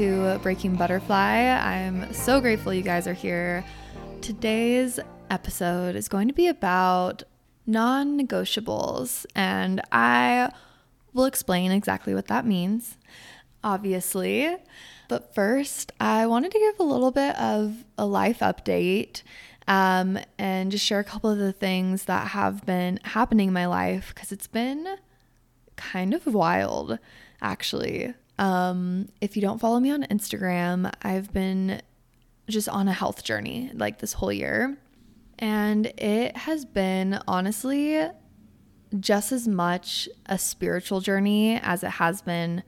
to Breaking Butterfly. I'm so grateful you guys are here. Today's episode is going to be about non negotiables, and I will explain exactly what that means, obviously. But first, I wanted to give a little bit of a life update um, and just share a couple of the things that have been happening in my life because it's been kind of wild actually. Um, if you don't follow me on Instagram, I've been just on a health journey like this whole year. And it has been honestly just as much a spiritual journey as it has been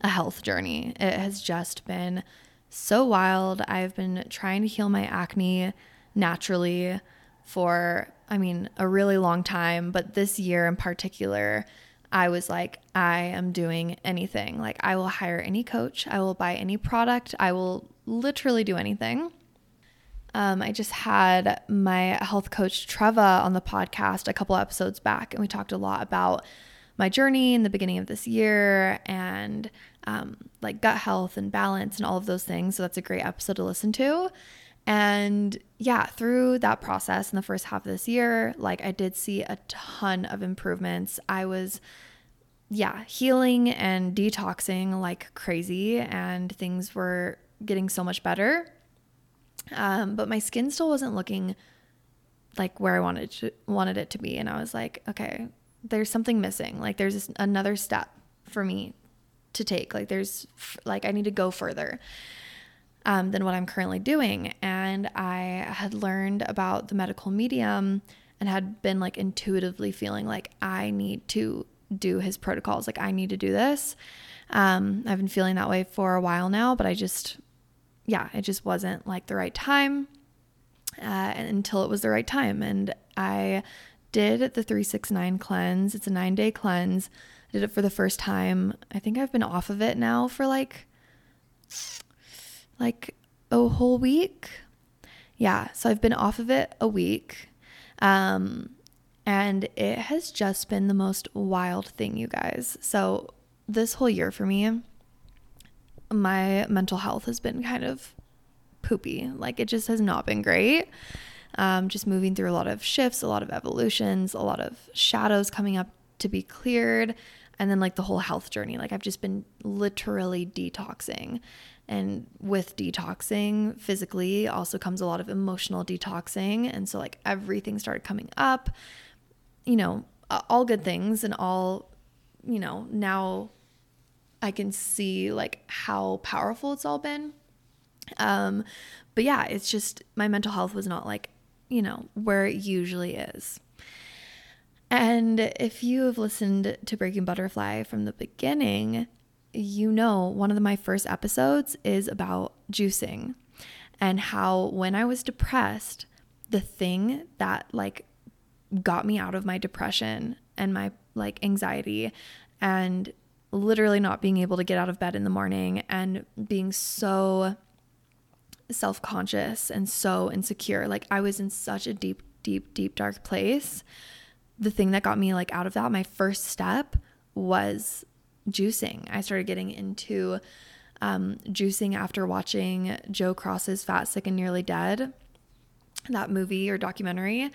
a health journey. It has just been so wild. I've been trying to heal my acne naturally for, I mean, a really long time, but this year in particular, I was like, I am doing anything. Like, I will hire any coach, I will buy any product, I will literally do anything. Um, I just had my health coach Treva on the podcast a couple episodes back, and we talked a lot about my journey in the beginning of this year and um, like gut health and balance and all of those things. So that's a great episode to listen to. And yeah, through that process in the first half of this year, like I did see a ton of improvements. I was, yeah, healing and detoxing like crazy, and things were getting so much better. Um, but my skin still wasn't looking like where I wanted to, wanted it to be, and I was like, okay, there's something missing. Like there's another step for me to take. Like there's like I need to go further um, than what I'm currently doing. And I had learned about the medical medium and had been like intuitively feeling like I need to do his protocols. Like I need to do this. Um, I've been feeling that way for a while now, but I just, yeah, it just wasn't like the right time uh, until it was the right time. And I did the 369 cleanse. It's a nine day cleanse. I did it for the first time. I think I've been off of it now for like like a whole week. Yeah, so I've been off of it a week. Um, and it has just been the most wild thing, you guys. So, this whole year for me, my mental health has been kind of poopy. Like, it just has not been great. Um, just moving through a lot of shifts, a lot of evolutions, a lot of shadows coming up to be cleared. And then, like, the whole health journey. Like, I've just been literally detoxing. And with detoxing physically also comes a lot of emotional detoxing. And so, like, everything started coming up, you know, all good things and all, you know, now I can see like how powerful it's all been. Um, but yeah, it's just my mental health was not like, you know, where it usually is. And if you have listened to Breaking Butterfly from the beginning, you know, one of my first episodes is about juicing and how when I was depressed, the thing that like got me out of my depression and my like anxiety and literally not being able to get out of bed in the morning and being so self conscious and so insecure. Like I was in such a deep, deep, deep, dark place. The thing that got me like out of that, my first step was juicing. I started getting into um, juicing after watching Joe Cross's Fat, Sick, and Nearly Dead, that movie or documentary.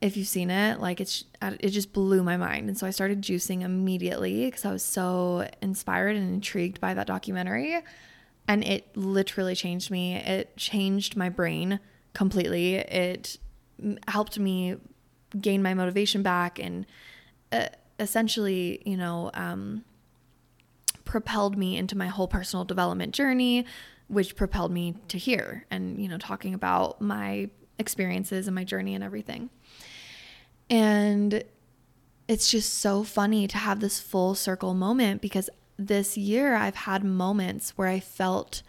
If you've seen it, like it's it just blew my mind, and so I started juicing immediately because I was so inspired and intrigued by that documentary, and it literally changed me. It changed my brain completely. It helped me gain my motivation back and uh, essentially, you know, um, propelled me into my whole personal development journey, which propelled me to here and, you know, talking about my experiences and my journey and everything. And it's just so funny to have this full circle moment because this year I've had moments where I felt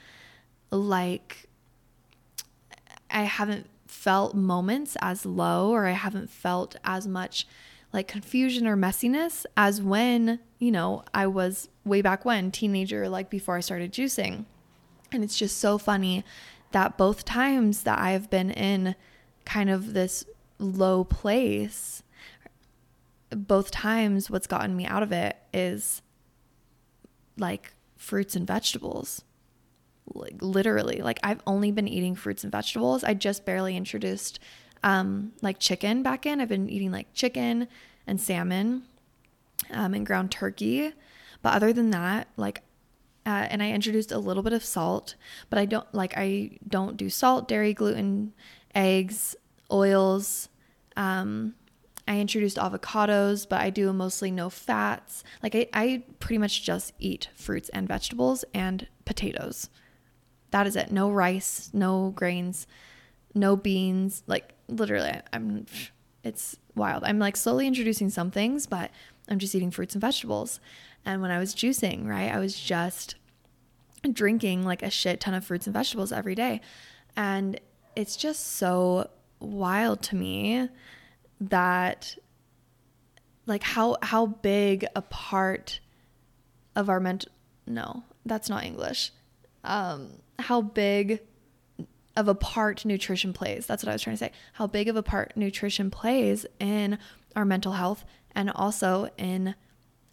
like I haven't felt moments as low or I haven't felt as much like confusion or messiness as when, you know, I was way back when, teenager, like before I started juicing. And it's just so funny that both times that I've been in kind of this low place, both times what's gotten me out of it is like fruits and vegetables. Like literally, like I've only been eating fruits and vegetables. I just barely introduced um, like chicken back in. I've been eating like chicken and salmon um, and ground turkey. But other than that, like, uh, and I introduced a little bit of salt, but I don't like, I don't do salt, dairy, gluten, eggs, oils. Um, I introduced avocados, but I do mostly no fats. Like, I, I pretty much just eat fruits and vegetables and potatoes. That is it. No rice, no grains, no beans. Like, literally, I'm, it's wild. I'm like slowly introducing some things, but I'm just eating fruits and vegetables. And when I was juicing, right, I was just drinking like a shit ton of fruits and vegetables every day. And it's just so wild to me that like how how big a part of our mental no, that's not English. Um how big of a part nutrition plays. That's what I was trying to say. How big of a part nutrition plays in our mental health and also in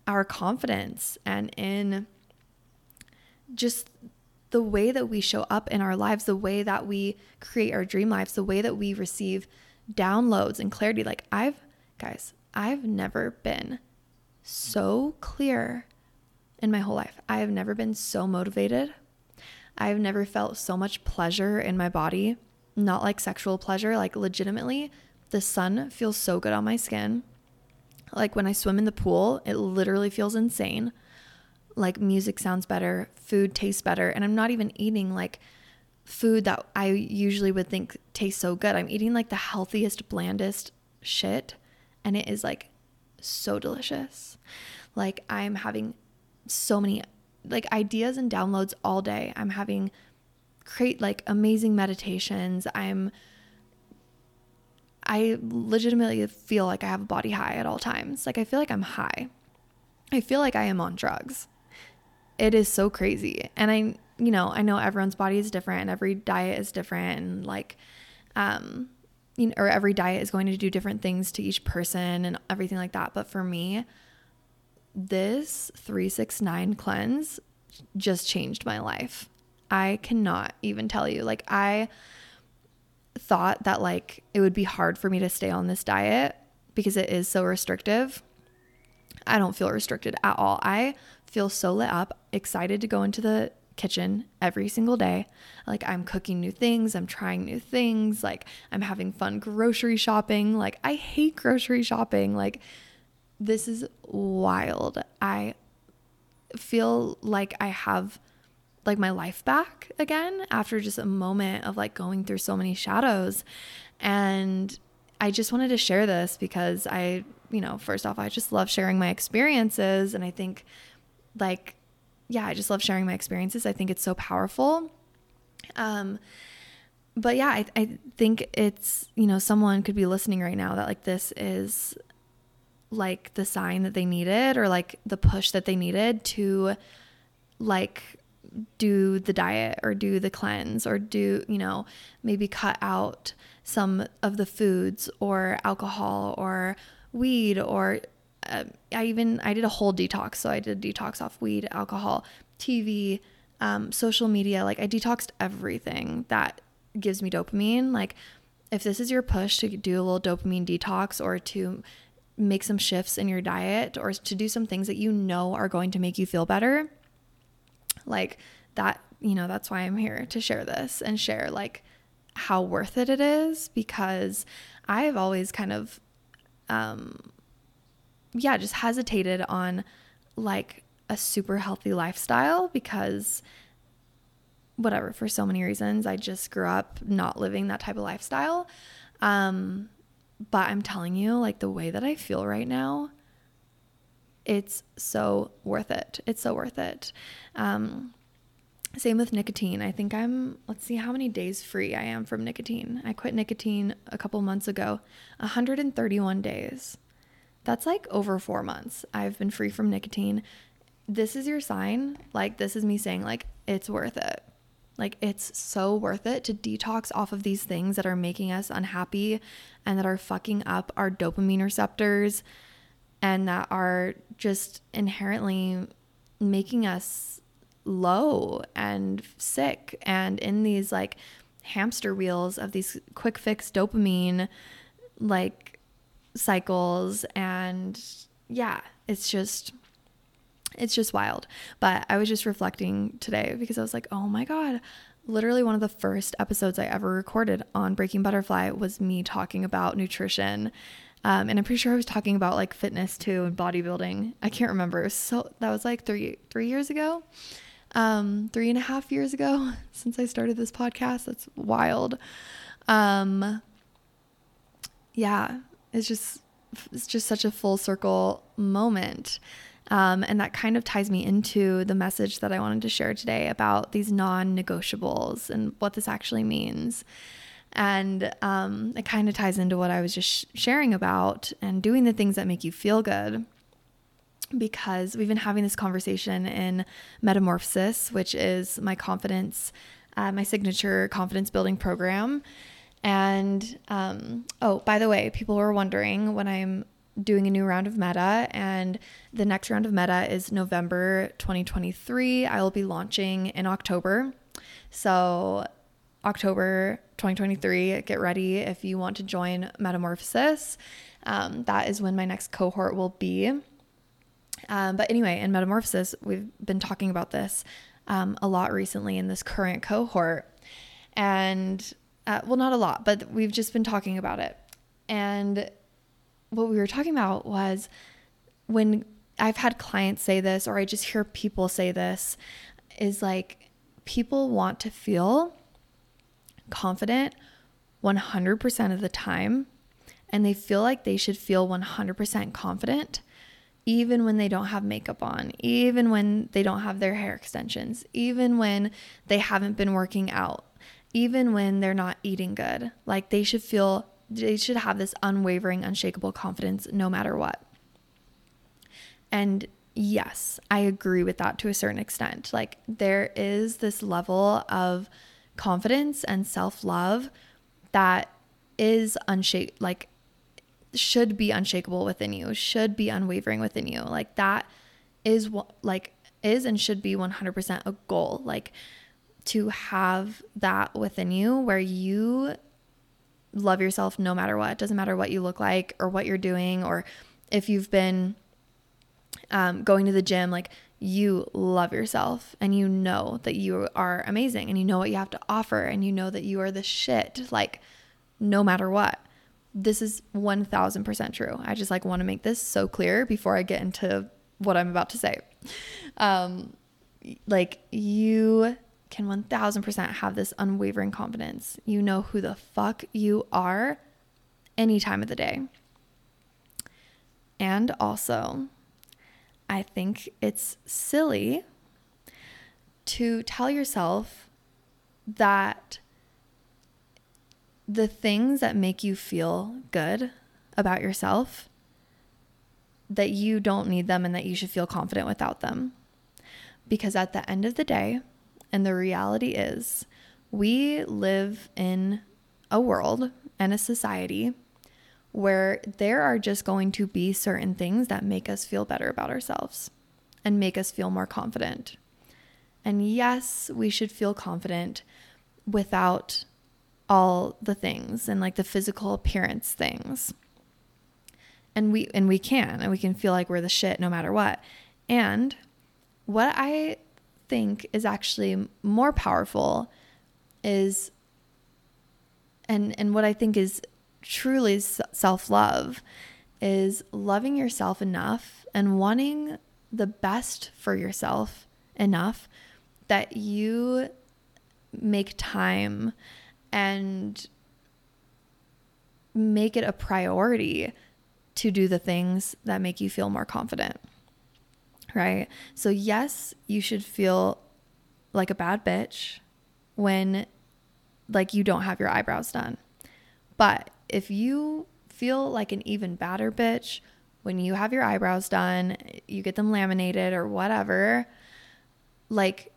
our confidence and in just the way that we show up in our lives, the way that we create our dream lives, the way that we receive downloads and clarity. Like, I've, guys, I've never been so clear in my whole life. I have never been so motivated. I've never felt so much pleasure in my body, not like sexual pleasure, like legitimately. The sun feels so good on my skin. Like when I swim in the pool, it literally feels insane. Like music sounds better, food tastes better, and I'm not even eating like food that I usually would think tastes so good. I'm eating like the healthiest, blandest shit, and it is like so delicious. Like I'm having so many like ideas and downloads all day. I'm having create like amazing meditations. I'm I legitimately feel like I have a body high at all times. Like I feel like I'm high. I feel like I am on drugs. It is so crazy. And I, you know, I know everyone's body is different, and every diet is different and like um you know, or every diet is going to do different things to each person and everything like that. But for me, this 369 cleanse just changed my life. I cannot even tell you. Like I thought that like it would be hard for me to stay on this diet because it is so restrictive. I don't feel restricted at all. I feel so lit up, excited to go into the kitchen every single day. Like I'm cooking new things, I'm trying new things, like I'm having fun grocery shopping. Like I hate grocery shopping. Like this is wild. I feel like I have like my life back again after just a moment of like going through so many shadows. And I just wanted to share this because I, you know, first off, I just love sharing my experiences. And I think, like, yeah, I just love sharing my experiences. I think it's so powerful. Um, but yeah, I, I think it's, you know, someone could be listening right now that like this is like the sign that they needed or like the push that they needed to like do the diet or do the cleanse or do, you know, maybe cut out some of the foods or alcohol or weed or uh, I even I did a whole detox. So I did detox off weed, alcohol, TV, um, social media. Like I detoxed everything that gives me dopamine. Like if this is your push to do a little dopamine detox or to make some shifts in your diet or to do some things that you know are going to make you feel better, like that, you know, that's why I'm here to share this and share like how worth it it is because I've always kind of, um, yeah, just hesitated on like a super healthy lifestyle because whatever, for so many reasons, I just grew up not living that type of lifestyle. Um, but I'm telling you, like the way that I feel right now, it's so worth it. It's so worth it. Um, same with nicotine. I think I'm, let's see how many days free I am from nicotine. I quit nicotine a couple months ago, 131 days. That's like over four months. I've been free from nicotine. This is your sign. Like, this is me saying, like, it's worth it. Like, it's so worth it to detox off of these things that are making us unhappy and that are fucking up our dopamine receptors and that are just inherently making us low and sick and in these like hamster wheels of these quick fix dopamine like cycles. And yeah it's just it's just wild but i was just reflecting today because i was like oh my god literally one of the first episodes i ever recorded on breaking butterfly was me talking about nutrition um, and i'm pretty sure i was talking about like fitness too and bodybuilding i can't remember so that was like three three years ago um, three and a half years ago since I started this podcast. That's wild. Um, yeah, it's just it's just such a full circle moment. Um, and that kind of ties me into the message that I wanted to share today about these non negotiables and what this actually means. And um, it kind of ties into what I was just sh- sharing about and doing the things that make you feel good because we've been having this conversation in Metamorphosis, which is my confidence, uh, my signature confidence building program. And um, oh, by the way, people were wondering when I'm doing a new round of meta, and the next round of meta is November 2023. I will be launching in October. So, October 2023, get ready if you want to join Metamorphosis. Um, that is when my next cohort will be. Um, but anyway, in Metamorphosis, we've been talking about this um, a lot recently in this current cohort. And, uh, well, not a lot, but we've just been talking about it. And what we were talking about was when I've had clients say this, or I just hear people say this, is like people want to feel confident 100% of the time. And they feel like they should feel 100% confident even when they don't have makeup on, even when they don't have their hair extensions, even when they haven't been working out, even when they're not eating good. Like they should feel, they should have this unwavering, unshakable confidence no matter what. And yes, I agree with that to a certain extent. Like there is this level of confidence and self love that is unshakable, like should be unshakable within you, should be unwavering within you. Like that is what like is and should be 100% a goal. Like to have that within you where you love yourself no matter what. It doesn't matter what you look like or what you're doing or if you've been um, going to the gym, like you love yourself and you know that you are amazing and you know what you have to offer and you know that you are the shit, like no matter what this is 1000% true. I just like want to make this so clear before I get into what I'm about to say. Um, like you can 1000% have this unwavering confidence. You know who the fuck you are any time of the day. And also, I think it's silly to tell yourself that the things that make you feel good about yourself that you don't need them and that you should feel confident without them. Because at the end of the day, and the reality is, we live in a world and a society where there are just going to be certain things that make us feel better about ourselves and make us feel more confident. And yes, we should feel confident without all the things and like the physical appearance things. And we and we can and we can feel like we're the shit no matter what. And what I think is actually more powerful is and and what I think is truly self-love is loving yourself enough and wanting the best for yourself enough that you make time and make it a priority to do the things that make you feel more confident. Right? So, yes, you should feel like a bad bitch when like you don't have your eyebrows done. But if you feel like an even badder bitch when you have your eyebrows done, you get them laminated or whatever, like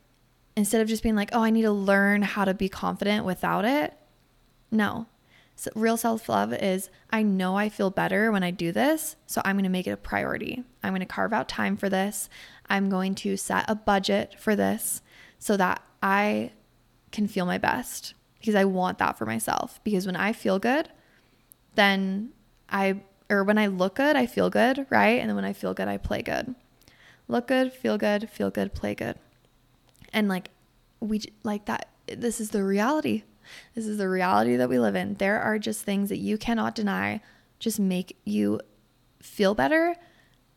instead of just being like, oh, I need to learn how to be confident without it. No, real self love is I know I feel better when I do this, so I'm going to make it a priority. I'm going to carve out time for this. I'm going to set a budget for this so that I can feel my best because I want that for myself. Because when I feel good, then I, or when I look good, I feel good, right? And then when I feel good, I play good. Look good, feel good, feel good, play good. And like, we like that, this is the reality. This is the reality that we live in. There are just things that you cannot deny, just make you feel better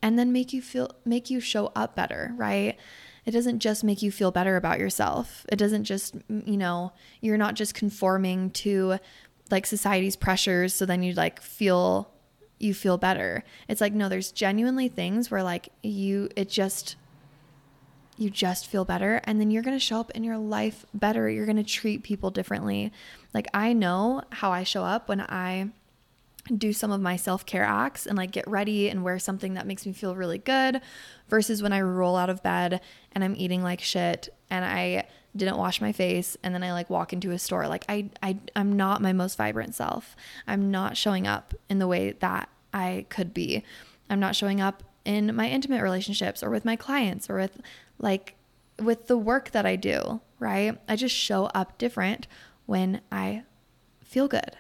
and then make you feel, make you show up better, right? it doesn't just make you feel better about yourself. It doesn't just, you know, you're not just conforming to like society's pressures so then you like feel you feel better. It's like no, there's genuinely things where like you it just you just feel better and then you're going to show up in your life better. You're going to treat people differently. Like I know how I show up when I do some of my self care acts and like get ready and wear something that makes me feel really good versus when I roll out of bed and I'm eating like shit and I didn't wash my face and then I like walk into a store. Like I, I I'm not my most vibrant self. I'm not showing up in the way that I could be. I'm not showing up in my intimate relationships or with my clients or with like with the work that I do, right? I just show up different when I feel good.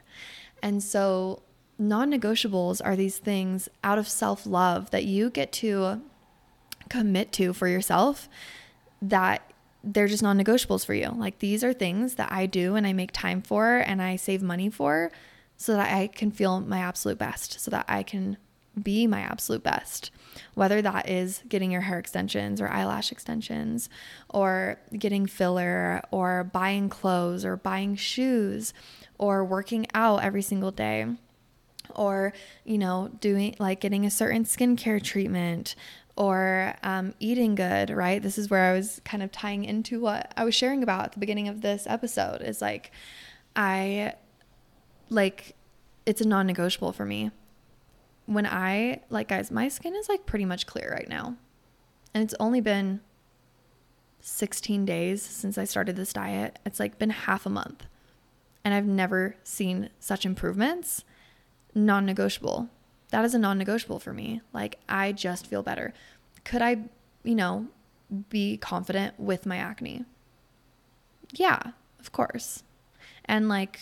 And so non negotiables are these things out of self love that you get to commit to for yourself that they're just non negotiables for you. Like these are things that I do and I make time for and I save money for so that I can feel my absolute best, so that I can be my absolute best. Whether that is getting your hair extensions or eyelash extensions, or getting filler, or buying clothes, or buying shoes, or working out every single day or you know doing like getting a certain skincare treatment or um, eating good right this is where i was kind of tying into what i was sharing about at the beginning of this episode is like i like it's a non-negotiable for me when i like guys my skin is like pretty much clear right now and it's only been 16 days since i started this diet it's like been half a month and i've never seen such improvements non negotiable. That is a non negotiable for me. Like, I just feel better. Could I, you know, be confident with my acne? Yeah, of course. And like,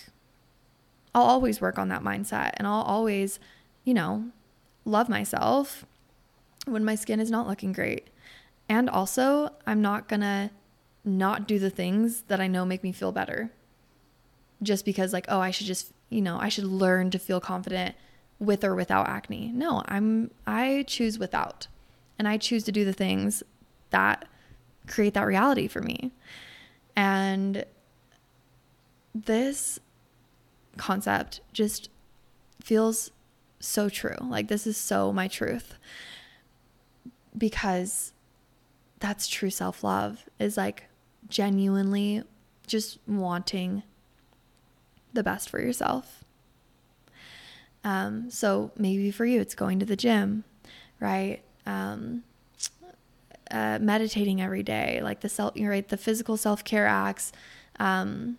I'll always work on that mindset and I'll always, you know, love myself when my skin is not looking great. And also, I'm not gonna not do the things that I know make me feel better just because, like, oh, I should just you know, I should learn to feel confident with or without acne. No, I'm I choose without. And I choose to do the things that create that reality for me. And this concept just feels so true. Like this is so my truth. Because that's true self-love is like genuinely just wanting the best for yourself. Um, so maybe for you, it's going to the gym, right? Um, uh, meditating every day, like the self, right, the physical self care acts, um,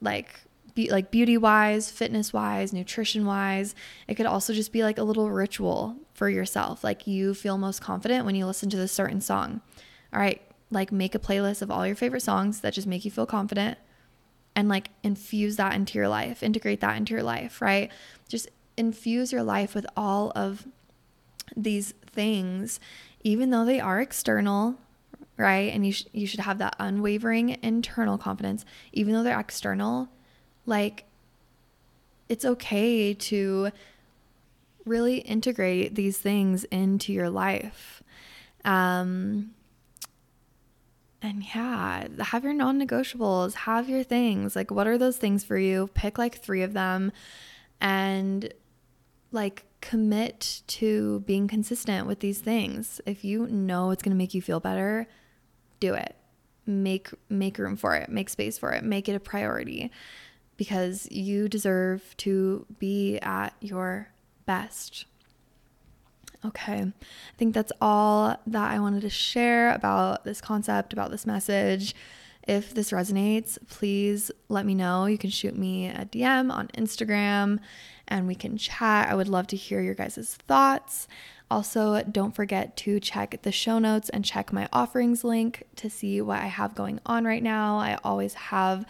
like be, like beauty wise, fitness wise, nutrition wise. It could also just be like a little ritual for yourself. Like you feel most confident when you listen to this certain song. All right, like make a playlist of all your favorite songs that just make you feel confident and like infuse that into your life, integrate that into your life, right? Just infuse your life with all of these things, even though they are external, right? And you, sh- you should have that unwavering internal confidence, even though they're external. Like, it's okay to really integrate these things into your life. Um, and yeah, have your non negotiables, have your things. Like, what are those things for you? Pick like three of them and like commit to being consistent with these things. If you know it's going to make you feel better, do it. Make make room for it. Make space for it. Make it a priority because you deserve to be at your best. Okay. I think that's all that I wanted to share about this concept, about this message. If this resonates, please let me know. You can shoot me a DM on Instagram and we can chat. I would love to hear your guys' thoughts. Also, don't forget to check the show notes and check my offerings link to see what I have going on right now. I always have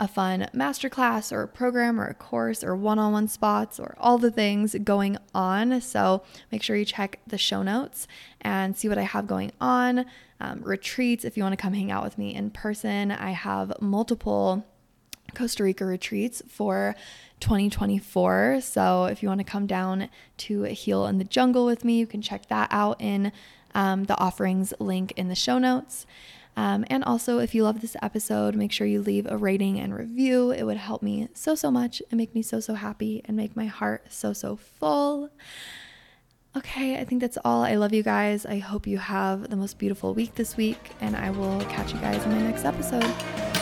a fun masterclass or a program or a course or one on one spots or all the things going on. So make sure you check the show notes and see what I have going on. Um, retreats, if you want to come hang out with me in person, I have multiple Costa Rica retreats for 2024. So if you want to come down to Heal in the Jungle with me, you can check that out in um, the offerings link in the show notes. Um, and also, if you love this episode, make sure you leave a rating and review. It would help me so, so much and make me so, so happy and make my heart so, so full. Okay, I think that's all. I love you guys. I hope you have the most beautiful week this week, and I will catch you guys in my next episode.